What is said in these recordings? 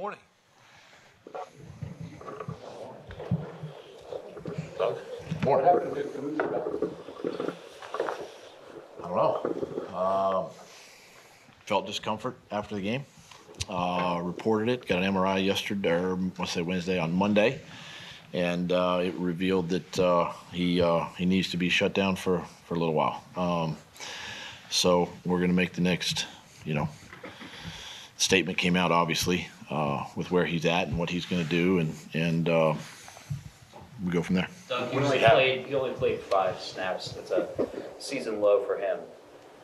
Morning. Doug? Morning. What happened to? I don't know. Um, felt discomfort after the game. Uh, reported it. Got an MRI yesterday, or let's say Wednesday on Monday, and uh, it revealed that uh, he uh, he needs to be shut down for for a little while. Um, so we're going to make the next, you know, statement came out obviously uh, with where he's at and what he's going to do, and and uh, we go from there. Doug, he only played, he only played five snaps. That's a season low for him.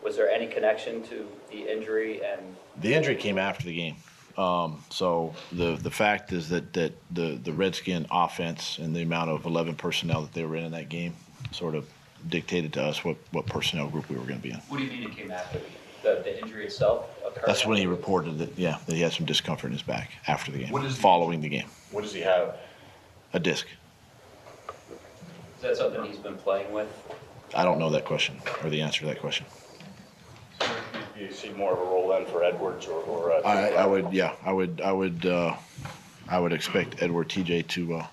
Was there any connection to the injury and The injury came after the game. Um, so the the fact is that that the the Redskin offense and the amount of 11 personnel that they were in in that game sort of dictated to us what what personnel group we were going to be in. what do you mean it came after? The, the injury itself occurred? That's when he reported that yeah that he had some discomfort in his back after the game, What is the- following the game, What does he have? a disc. Is that something he's been playing with? I don't know that question or the answer to that question. Do you see more of a role then for Edwards or, or? uh, I, I would yeah I would I would uh, I would expect Edward TJ to uh,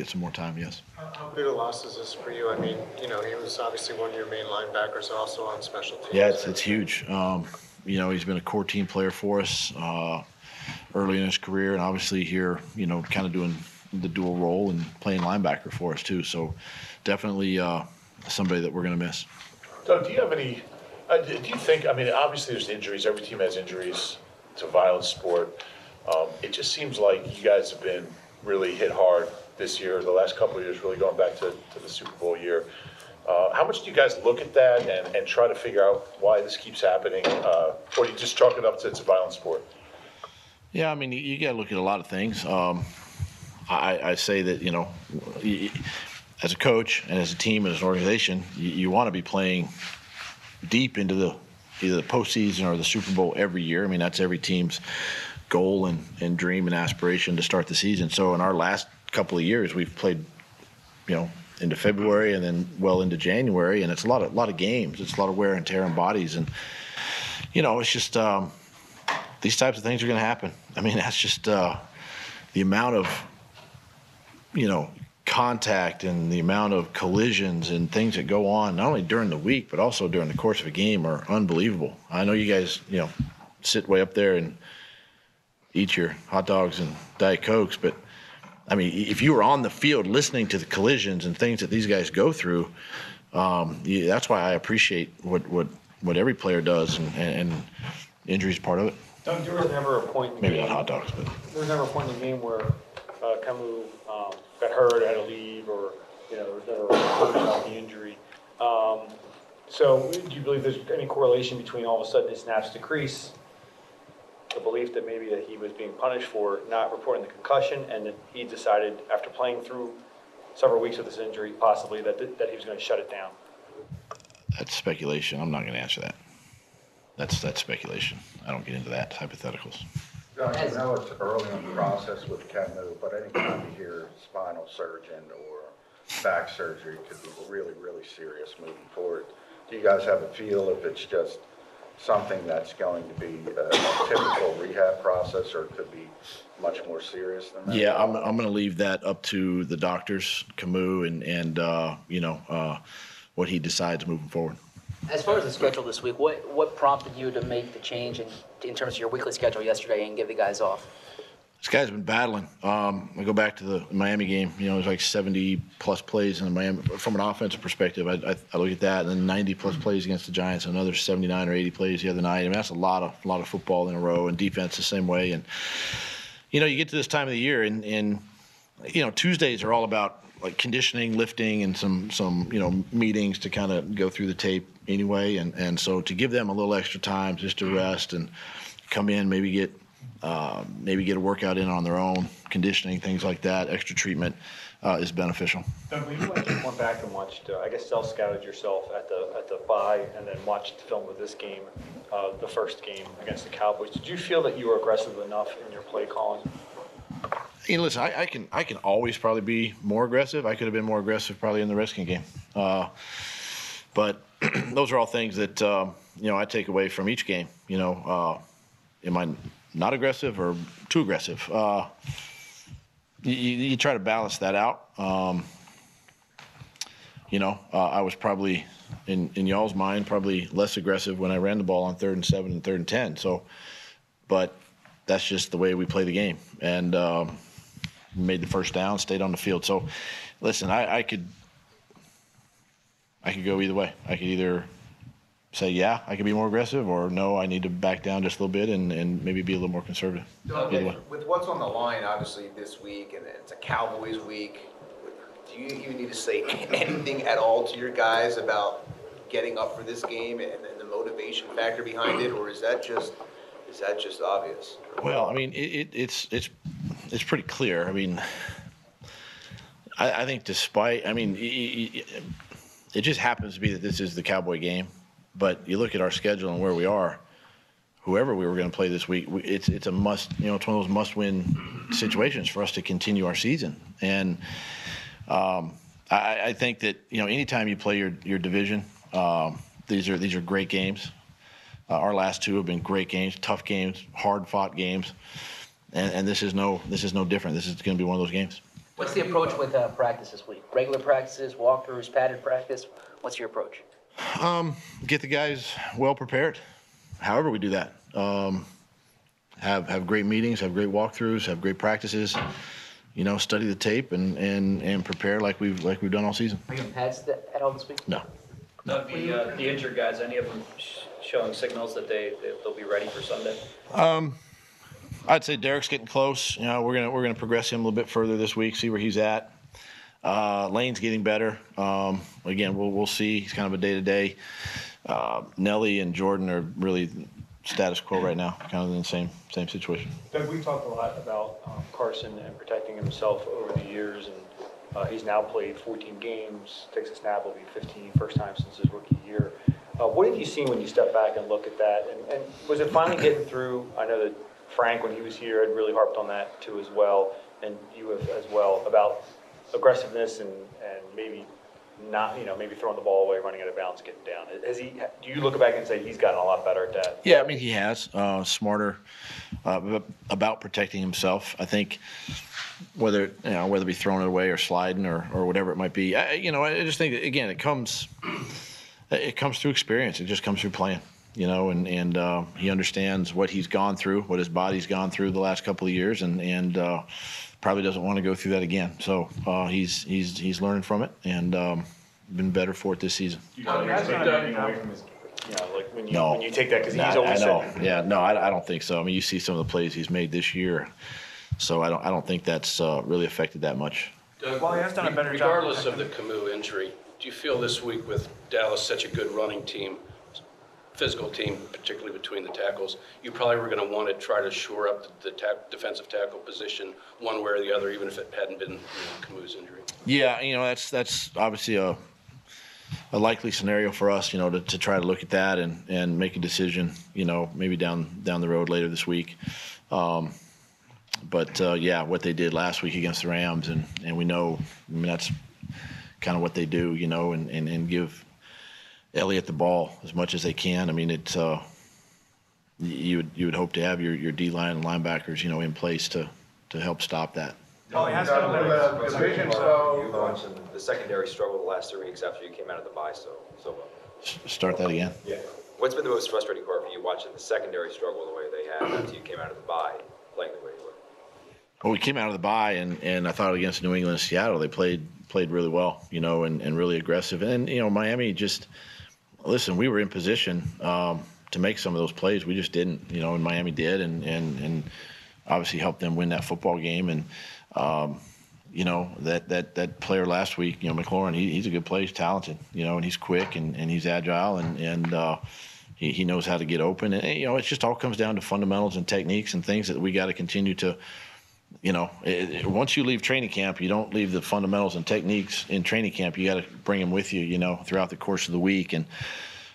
get some more time. Yes. How how big a loss is this for you? I mean, you know, he was obviously one of your main linebackers, also on special teams. Yeah, it's, it's huge. Um, you know, he's been a core team player for us uh, early in his career, and obviously here, you know, kind of doing the dual role and playing linebacker for us too. So definitely uh, somebody that we're going to miss. Doug, do you have any, uh, do do you think, I mean, obviously there's injuries, every team has injuries, it's a violent sport. Um, It just seems like you guys have been really hit hard this year, the last couple of years, really going back to, to the Super Bowl year. Uh, How much do you guys look at that and, and try to figure out why this keeps happening? Uh, Or do you just chalk it up to it's a violent sport? Yeah, I mean, you, you got to look at a lot of things. Um, I, I say that you know, as a coach and as a team and as an organization, you, you want to be playing deep into the either the postseason or the Super Bowl every year. I mean, that's every team's goal and, and dream and aspiration to start the season. So in our last couple of years, we've played, you know, into February and then well into January, and it's a lot of lot of games. It's a lot of wear and tear on bodies, and you know, it's just. Um, these types of things are going to happen. I mean, that's just uh, the amount of, you know, contact and the amount of collisions and things that go on, not only during the week, but also during the course of a game are unbelievable. I know you guys, you know, sit way up there and eat your hot dogs and Diet Cokes, but I mean, if you were on the field listening to the collisions and things that these guys go through, um, yeah, that's why I appreciate what, what, what every player does, and, and, and injury is part of it. Doug, there was never a point in the Maybe game. not hot dogs, but There was never a point in the game where uh, Kamu um, got hurt, had to leave, or, you know, there was never a about the injury. Um, So do you believe there's any correlation between all of a sudden his snaps decrease, the belief that maybe that he was being punished for not reporting the concussion, and that he decided after playing through several weeks of this injury, possibly that, that he was going to shut it down? that's speculation. I'm not going to answer that. That's that's speculation. I don't get into that hypotheticals. Doug, I know it's early in the process with Kamu, but anytime you hear spinal surgeon or back surgery could be really, really serious moving forward. Do you guys have a feel if it's just something that's going to be a a typical rehab process or it could be much more serious than that? Yeah, I'm I'm going to leave that up to the doctors, Kamu, and and uh, you know uh, what he decides moving forward. As far as the schedule this week, what, what prompted you to make the change in, in terms of your weekly schedule yesterday and give the guys off? This guy's been battling. Um, I go back to the Miami game. You know, there's like 70 plus plays in Miami from an offensive perspective. I, I, I look at that, and then 90 plus plays against the Giants. Another 79 or 80 plays the other night. I mean, that's a lot of a lot of football in a row, and defense the same way. And you know, you get to this time of the year, and and you know, Tuesdays are all about like conditioning, lifting, and some some you know meetings to kind of go through the tape anyway. And and so to give them a little extra time just to rest and come in, maybe get uh, maybe get a workout in on their own, conditioning, things like that, extra treatment uh, is beneficial. Doug, when you went, went back and watched, uh, I guess self-scouted yourself at the, at the bye and then watched the film of this game, uh, the first game against the Cowboys, did you feel that you were aggressive enough in your play calling? You know, listen, I, I can I can always probably be more aggressive. I could have been more aggressive probably in the Redskin game, uh, but those are all things that um, you know I take away from each game. You know, uh, am I not aggressive or too aggressive. Uh, you, you try to balance that out. Um, you know, uh, I was probably in in y'all's mind probably less aggressive when I ran the ball on third and seven and third and ten. So, but that's just the way we play the game, and um, made the first down, stayed on the field. So, listen, I, I could I could go either way. I could either say yeah, I could be more aggressive, or no, I need to back down just a little bit and, and maybe be a little more conservative. Way. With what's on the line, obviously, this week, and it's a Cowboys week, do you even need to say anything at all to your guys about getting up for this game and and the motivation factor behind it, or is that just, is that just obvious? Well, I mean, it, it, it's it's it's pretty clear. I mean, I, I think despite, I mean, y- it just happens to be that this is the Cowboy game, but you look at our schedule and where we are. Whoever we were going to play this week, it's it's a must. You know, it's one of those must-win situations for us to continue our season. And um, I, I think that you know, anytime you play your your division, um, these are these are great games. Uh, our last two have been great games, tough games, hard-fought games, and, and this is no this is no different. This is going to be one of those games. What's the approach with uh, practice this week? Regular practices, walkthroughs, padded practice? What's your approach? Get the guys well prepared. However, we do that. Um, have have great meetings, have great walkthroughs, have great practices. You know, study the tape and, and, and prepare like we've like we've done all season. Are you in pads at all this week? No. Doug, the, uh, the injured guys, any of them sh- showing signals that they, they- they'll be ready for Sunday? Um, I'd say Derek's getting close. You know, we're gonna we're gonna progress him a little bit further this week, see where he's at. Uh, Lane's getting better. Um, again, we'll we'll see. He's kind of a day to day. Nelly and Jordan are really status quo right now, kind of in the same same situation. Doug, we talked a lot about um, Carson and protecting himself over the years, and uh, he's now played 14 games, takes a snap, will be 15, first time since his rookie year. Uh, What have you seen when you step back and look at that? And- And was it finally getting through? I know that Frank, when he was here, had really harped on that too as well, and you have as well, about aggressiveness and, and maybe not, you know, maybe throwing the ball away, running out of bounds, getting down. Has he, do you look back and say he's gotten a lot better at that? Yeah, I mean he has uh, smarter uh, about protecting himself. I think whether you know whether it be throwing it away or sliding or, or whatever it might be. I, you know, I just think again it comes it comes through experience. It just comes through playing. You know, and and uh, he understands what he's gone through, what his body's gone through the last couple of years, and and uh, probably doesn't want to go through that again. So uh, he's he's he's learning from it and um, been better for it this season. You know, like when you, No. when you take that, because Nah, he's always I know. said, Yeah, no, I, I don't think so. I mean, you see some of the plays he's made this year, so I don't I don't think that's uh, really affected that much. Doug, Well, he has done a better job Regardless of the Kamu injury, do you feel this week with Dallas such a good running team, physical team, particularly between the tackles, you probably were going to want to try to shore up the- the defensive tackle position one way or the other, even if it hadn't been you know, Kamu's injury? Yeah, you know that's that's obviously a a likely scenario for us, you know, to, to try to look at that and, and make a decision, you know, maybe down down the road later this week. Um, but uh, yeah, what they did last week against the Rams, and, and we know, I mean, that's kind of what they do, you know, and, and, and give Elliott the ball as much as they can. I mean, it's uh, you would you would hope to have your, your D line and linebackers, you know, in place to to help stop that. oh, he has done a better job. Division, so. You mentioned the secondary struggled the last three weeks after you came out of the bye, so, so well. Start that again. Yeah. What's been the most frustrating part for you watching the secondary struggle the way they have after you came out of the bye, playing the way you were? Well, we came out of the bye, and, and I thought against New England and Seattle, they played played really well, you know, and, and really aggressive. And you know, Miami just listen. We were in position um, to make some of those plays. We just didn't, you know, and Miami did, and and and obviously helped them win that football game. And um, you know that that that player last week, you know, McLaurin, he, he's a good player. He's talented, you know, and he's quick and, and he's agile and and. Uh, he, he knows how to get open, and you know it just all comes down to fundamentals and techniques and things that we got to continue to you know, it, it- once you leave training camp, you don't leave the fundamentals and techniques in training camp. You got to bring them with you, you know, throughout the course of the week. And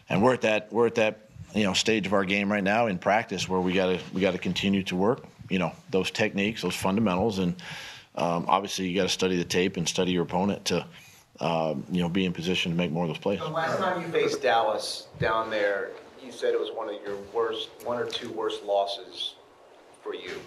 and we're at that we're at that you know stage of our game right now in practice where we got to we got to continue to work, you know, those techniques, those fundamentals, and um, obviously you got to study the tape and study your opponent to um, you know be in position to make more of those plays. The last time you faced Dallas down there, you said it was one of your worst, one or two worst losses for you.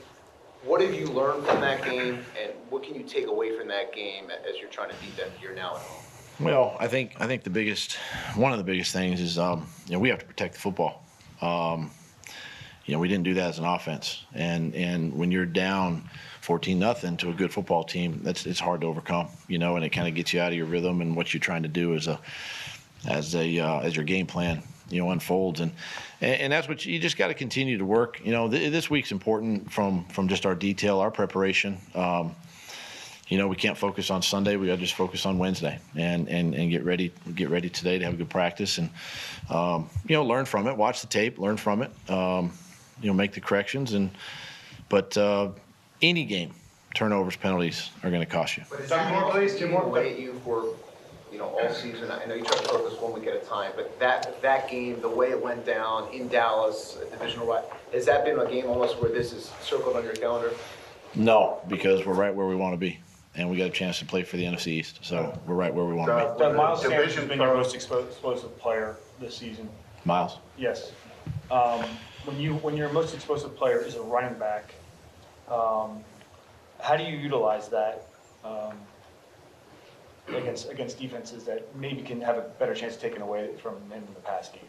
What have you learned from that game, and what can you take away from that game as you're trying to beat them here now at home? Well, I think I think the biggest, one of the biggest things is, um, you know, we have to protect the football. Um, you know, we didn't do that as an offense, and and when you're down fourteen nothing to a good football team, that's it's hard to overcome. You know, and it kind of gets you out of your rhythm and what you're trying to do as a as a uh, as your game plan you know unfolds and and, and that's what you, you just got to continue to work. You know, th- this week's important from from just our detail, our preparation. Um, you know, we can't focus on Sunday. We got to just focus on Wednesday and, and, and get ready get ready today to have a good practice and um, you know learn from it. Watch the tape, learn from it. Um, you know, make the corrections and but uh, any game, turnovers, penalties are going to cost you. But is Two that more, please, two more. away you for, you know, all season? I know you try to focus one week at a time, but that, that game, the way it went down in Dallas, a divisional, ri- has that been a game almost where this is circled on your calendar? No, because we're right where we want to be, and we got a chance to play for the NFC East, so we're right where we want to be. Doug, Miles Sanders has been your most explosive player this season. Miles. Yes. Um, When you, when your most explosive player is a running back, um, how do you utilize that um, against, against defenses that maybe can have a better chance of taking away from him in the pass game?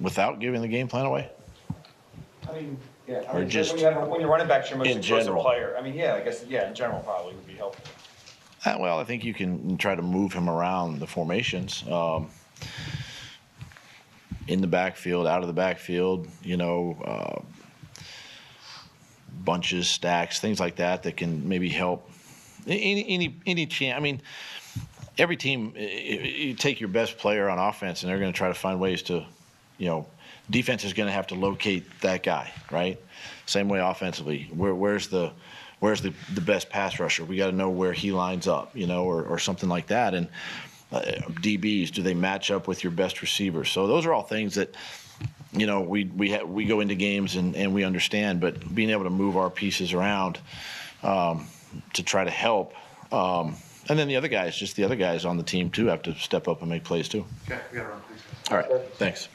Without giving the game plan away? I mean, yeah. I Or mean, just When you have, when your running back's your most explosive player, I mean, yeah, I guess, yeah, in general probably would be helpful. Uh, well, I think you can try to move him around the formations. Um, in the backfield, out of the backfield, you know, uh, bunches, stacks, things like that that can maybe help. Any any any chance? I mean, every team, you take your best player on offense, and they're going to try to find ways to, you know, defense is going to have to locate that guy, right? Same way offensively. Where where's the where's the, the best pass rusher? We got to know where he lines up, you know, or, or something like that. And uh, DBs, do they match up with your best receivers? So those are all things that, you know, we we ha- we go into games and, and we understand, but being able to move our pieces around um, to try to help. Um, and then the other guys, just the other guys on the team too, have to step up and make plays too. Okay, we gotta run, please. All right, thanks.